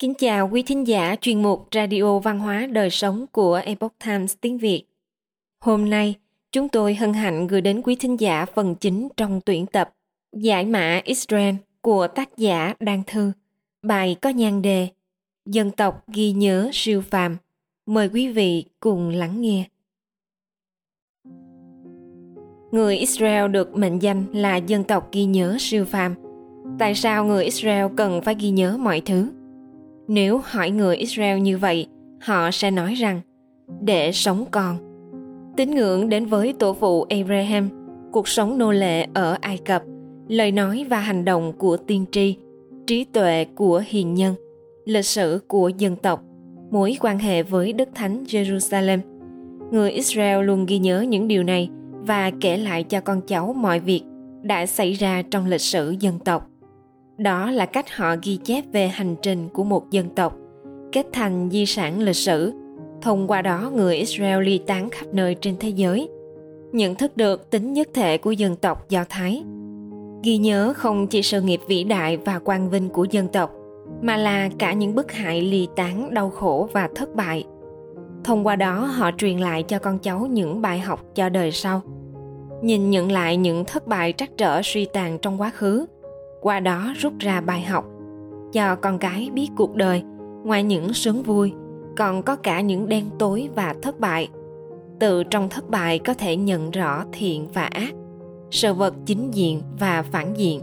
Kính chào quý thính giả chuyên mục Radio Văn hóa Đời Sống của Epoch Times tiếng Việt. Hôm nay, chúng tôi hân hạnh gửi đến quý thính giả phần chính trong tuyển tập Giải mã Israel của tác giả Đan Thư. Bài có nhan đề Dân tộc ghi nhớ siêu phàm. Mời quý vị cùng lắng nghe. Người Israel được mệnh danh là dân tộc ghi nhớ siêu phàm. Tại sao người Israel cần phải ghi nhớ mọi thứ? Nếu hỏi người Israel như vậy, họ sẽ nói rằng để sống còn. Tín ngưỡng đến với tổ phụ Abraham, cuộc sống nô lệ ở Ai Cập, lời nói và hành động của tiên tri, trí tuệ của hiền nhân, lịch sử của dân tộc, mối quan hệ với Đức Thánh Jerusalem. Người Israel luôn ghi nhớ những điều này và kể lại cho con cháu mọi việc đã xảy ra trong lịch sử dân tộc đó là cách họ ghi chép về hành trình của một dân tộc, kết thành di sản lịch sử. Thông qua đó, người israel ly tán khắp nơi trên thế giới. Nhận thức được tính nhất thể của dân tộc do thái. Ghi nhớ không chỉ sự nghiệp vĩ đại và quang vinh của dân tộc, mà là cả những bức hại ly tán, đau khổ và thất bại. Thông qua đó, họ truyền lại cho con cháu những bài học cho đời sau. Nhìn nhận lại những thất bại trắc trở suy tàn trong quá khứ qua đó rút ra bài học. Cho con cái biết cuộc đời, ngoài những sướng vui, còn có cả những đen tối và thất bại. Từ trong thất bại có thể nhận rõ thiện và ác, sự vật chính diện và phản diện.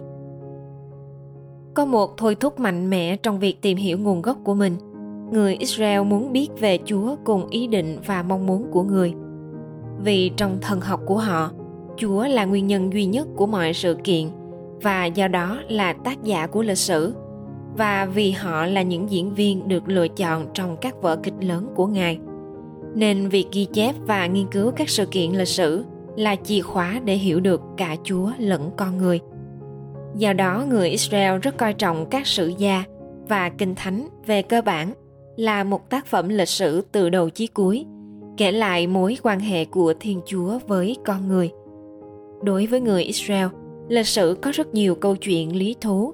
Có một thôi thúc mạnh mẽ trong việc tìm hiểu nguồn gốc của mình. Người israel muốn biết về chúa cùng ý định và mong muốn của người. Vì trong thần học của họ, chúa là nguyên nhân duy nhất của mọi sự kiện và do đó là tác giả của lịch sử. Và vì họ là những diễn viên được lựa chọn trong các vở kịch lớn của ngài. Nên việc ghi chép và nghiên cứu các sự kiện lịch sử là chìa khóa để hiểu được cả chúa lẫn con người. Do đó, người israel rất coi trọng các sử gia và kinh thánh về cơ bản là một tác phẩm lịch sử từ đầu chí cuối, kể lại mối quan hệ của thiên chúa với con người. Đối với người israel lịch sử có rất nhiều câu chuyện lý thú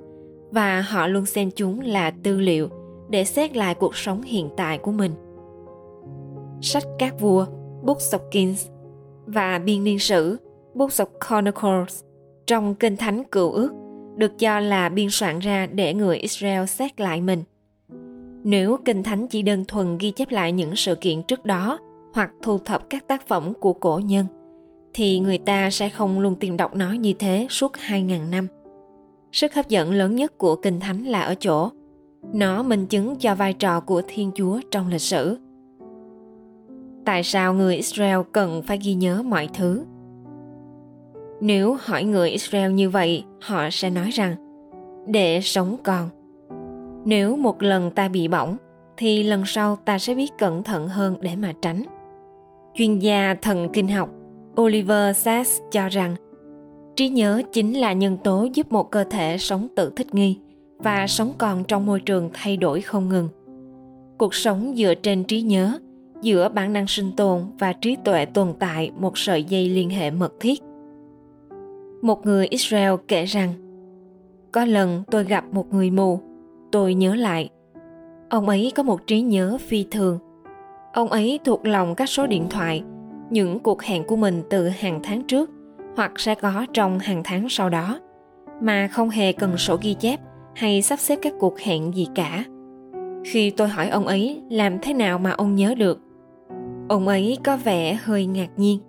và họ luôn xem chúng là tư liệu để xét lại cuộc sống hiện tại của mình. Sách các vua, Books of Kings và biên niên sử, Books of Chronicles trong Kinh Thánh Cựu Ước được cho là biên soạn ra để người Israel xét lại mình. Nếu Kinh Thánh chỉ đơn thuần ghi chép lại những sự kiện trước đó hoặc thu thập các tác phẩm của cổ nhân – thì người ta sẽ không luôn tìm đọc nó như thế suốt 2.000 năm. Sức hấp dẫn lớn nhất của Kinh Thánh là ở chỗ nó minh chứng cho vai trò của Thiên Chúa trong lịch sử. Tại sao người Israel cần phải ghi nhớ mọi thứ? Nếu hỏi người Israel như vậy, họ sẽ nói rằng để sống còn. Nếu một lần ta bị bỏng, thì lần sau ta sẽ biết cẩn thận hơn để mà tránh. Chuyên gia thần kinh học Oliver Sacks cho rằng trí nhớ chính là nhân tố giúp một cơ thể sống tự thích nghi và sống còn trong môi trường thay đổi không ngừng. Cuộc sống dựa trên trí nhớ, giữa bản năng sinh tồn và trí tuệ tồn tại một sợi dây liên hệ mật thiết. Một người Israel kể rằng, có lần tôi gặp một người mù, tôi nhớ lại. Ông ấy có một trí nhớ phi thường. Ông ấy thuộc lòng các số điện thoại những cuộc hẹn của mình từ hàng tháng trước, hoặc sẽ có trong hàng tháng sau đó. Mà không hề cần sổ ghi chép hay sắp xếp các cuộc hẹn gì cả. Khi tôi hỏi ông ấy làm thế nào mà ông nhớ được, ông ấy có vẻ hơi ngạc nhiên.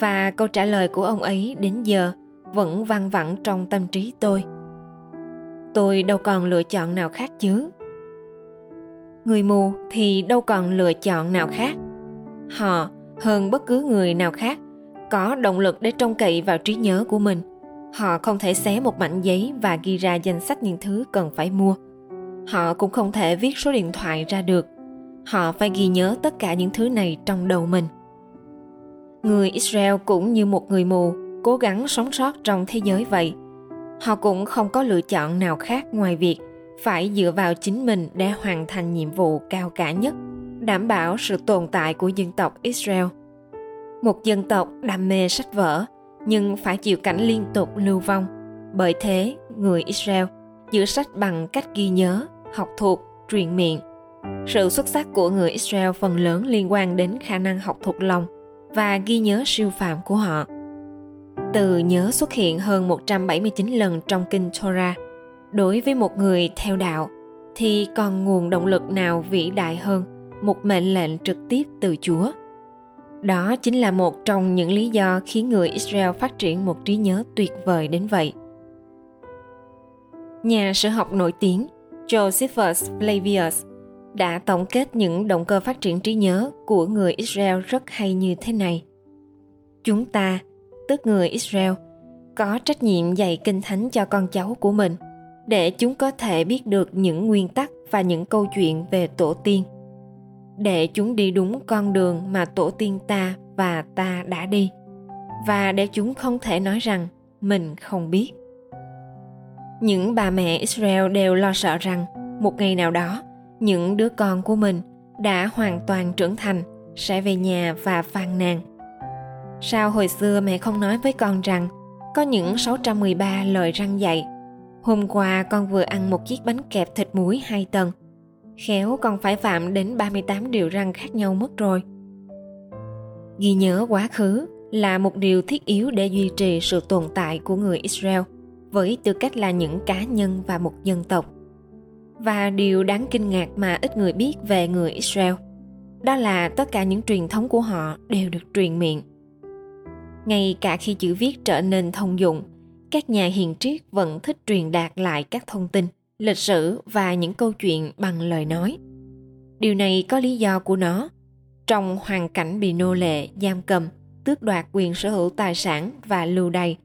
Và câu trả lời của ông ấy đến giờ vẫn văng vẳng trong tâm trí tôi. Tôi đâu còn lựa chọn nào khác chứ? Người mù thì đâu còn lựa chọn nào khác? Họ hơn bất cứ người nào khác, có động lực để trông cậy vào trí nhớ của mình. Họ không thể xé một mảnh giấy và ghi ra danh sách những thứ cần phải mua. Họ cũng không thể viết số điện thoại ra được. Họ phải ghi nhớ tất cả những thứ này trong đầu mình. Người israel cũng như một người mù, cố gắng sống sót trong thế giới vậy. Họ cũng không có lựa chọn nào khác ngoài việc phải dựa vào chính mình để hoàn thành nhiệm vụ cao cả nhất đảm bảo sự tồn tại của dân tộc Israel. Một dân tộc đam mê sách vở nhưng phải chịu cảnh liên tục lưu vong. Bởi thế, người Israel giữ sách bằng cách ghi nhớ, học thuộc, truyền miệng. Sự xuất sắc của người Israel phần lớn liên quan đến khả năng học thuộc lòng và ghi nhớ siêu phàm của họ. Từ nhớ xuất hiện hơn 179 lần trong kinh Torah. Đối với một người theo đạo thì còn nguồn động lực nào vĩ đại hơn một mệnh lệnh trực tiếp từ Chúa. Đó chính là một trong những lý do khiến người Israel phát triển một trí nhớ tuyệt vời đến vậy. Nhà sử học nổi tiếng Josephus Flavius đã tổng kết những động cơ phát triển trí nhớ của người Israel rất hay như thế này. Chúng ta, tức người Israel, có trách nhiệm dạy kinh thánh cho con cháu của mình để chúng có thể biết được những nguyên tắc và những câu chuyện về tổ tiên để chúng đi đúng con đường mà tổ tiên ta và ta đã đi và để chúng không thể nói rằng mình không biết những bà mẹ israel đều lo sợ rằng một ngày nào đó, những đứa con của mình đã hoàn toàn trưởng thành, sẽ về nhà và phàn nàn. Sao hồi xưa mẹ không nói với con rằng có những 613 lời răng dạy. Hôm qua con vừa ăn một chiếc bánh kẹp thịt muối hai tầng. Khéo còn phải phạm đến 38 điều răng khác nhau mất rồi. Ghi nhớ quá khứ là một điều thiết yếu để duy trì sự tồn tại của người Israel với tư cách là những cá nhân và một dân tộc và điều đáng kinh ngạc mà ít người biết về người Israel đó là tất cả những truyền thống của họ đều được truyền miệng. Ngay cả khi chữ viết trở nên thông dụng, các nhà hiền triết vẫn thích truyền đạt lại các thông tin, lịch sử và những câu chuyện bằng lời nói. Điều này có lý do của nó. Trong hoàn cảnh bị nô lệ, giam cầm, tước đoạt quyền sở hữu tài sản và lưu đày,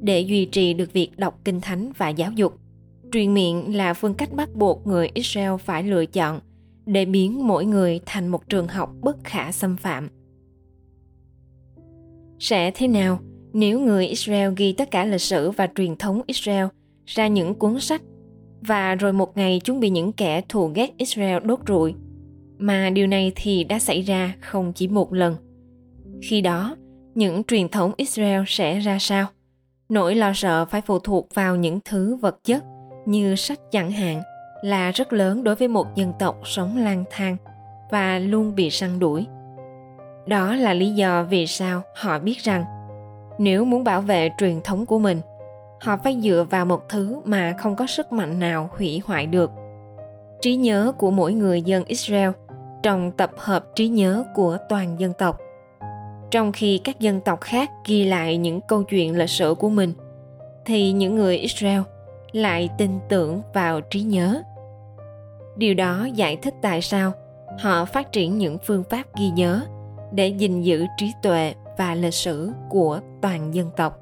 để duy trì được việc đọc kinh thánh và giáo dục, Truyền miệng là phương cách bắt buộc người Israel phải lựa chọn để biến mỗi người thành một trường học bất khả xâm phạm. Sẽ thế nào nếu người Israel ghi tất cả lịch sử và truyền thống Israel ra những cuốn sách và rồi một ngày chúng bị những kẻ thù ghét Israel đốt rụi? Mà điều này thì đã xảy ra không chỉ một lần. Khi đó, những truyền thống Israel sẽ ra sao? Nỗi lo sợ phải phụ thuộc vào những thứ vật chất như sách chẳng hạn là rất lớn đối với một dân tộc sống lang thang và luôn bị săn đuổi đó là lý do vì sao họ biết rằng nếu muốn bảo vệ truyền thống của mình họ phải dựa vào một thứ mà không có sức mạnh nào hủy hoại được. Trí nhớ của mỗi người dân israel trong tập hợp trí nhớ của toàn dân tộc. Trong khi các dân tộc khác ghi lại những câu chuyện lịch sử của mình, thì những người israel lại tin tưởng vào trí nhớ. Điều đó giải thích tại sao họ phát triển những phương pháp ghi nhớ để gìn giữ trí tuệ và lịch sử của toàn dân tộc.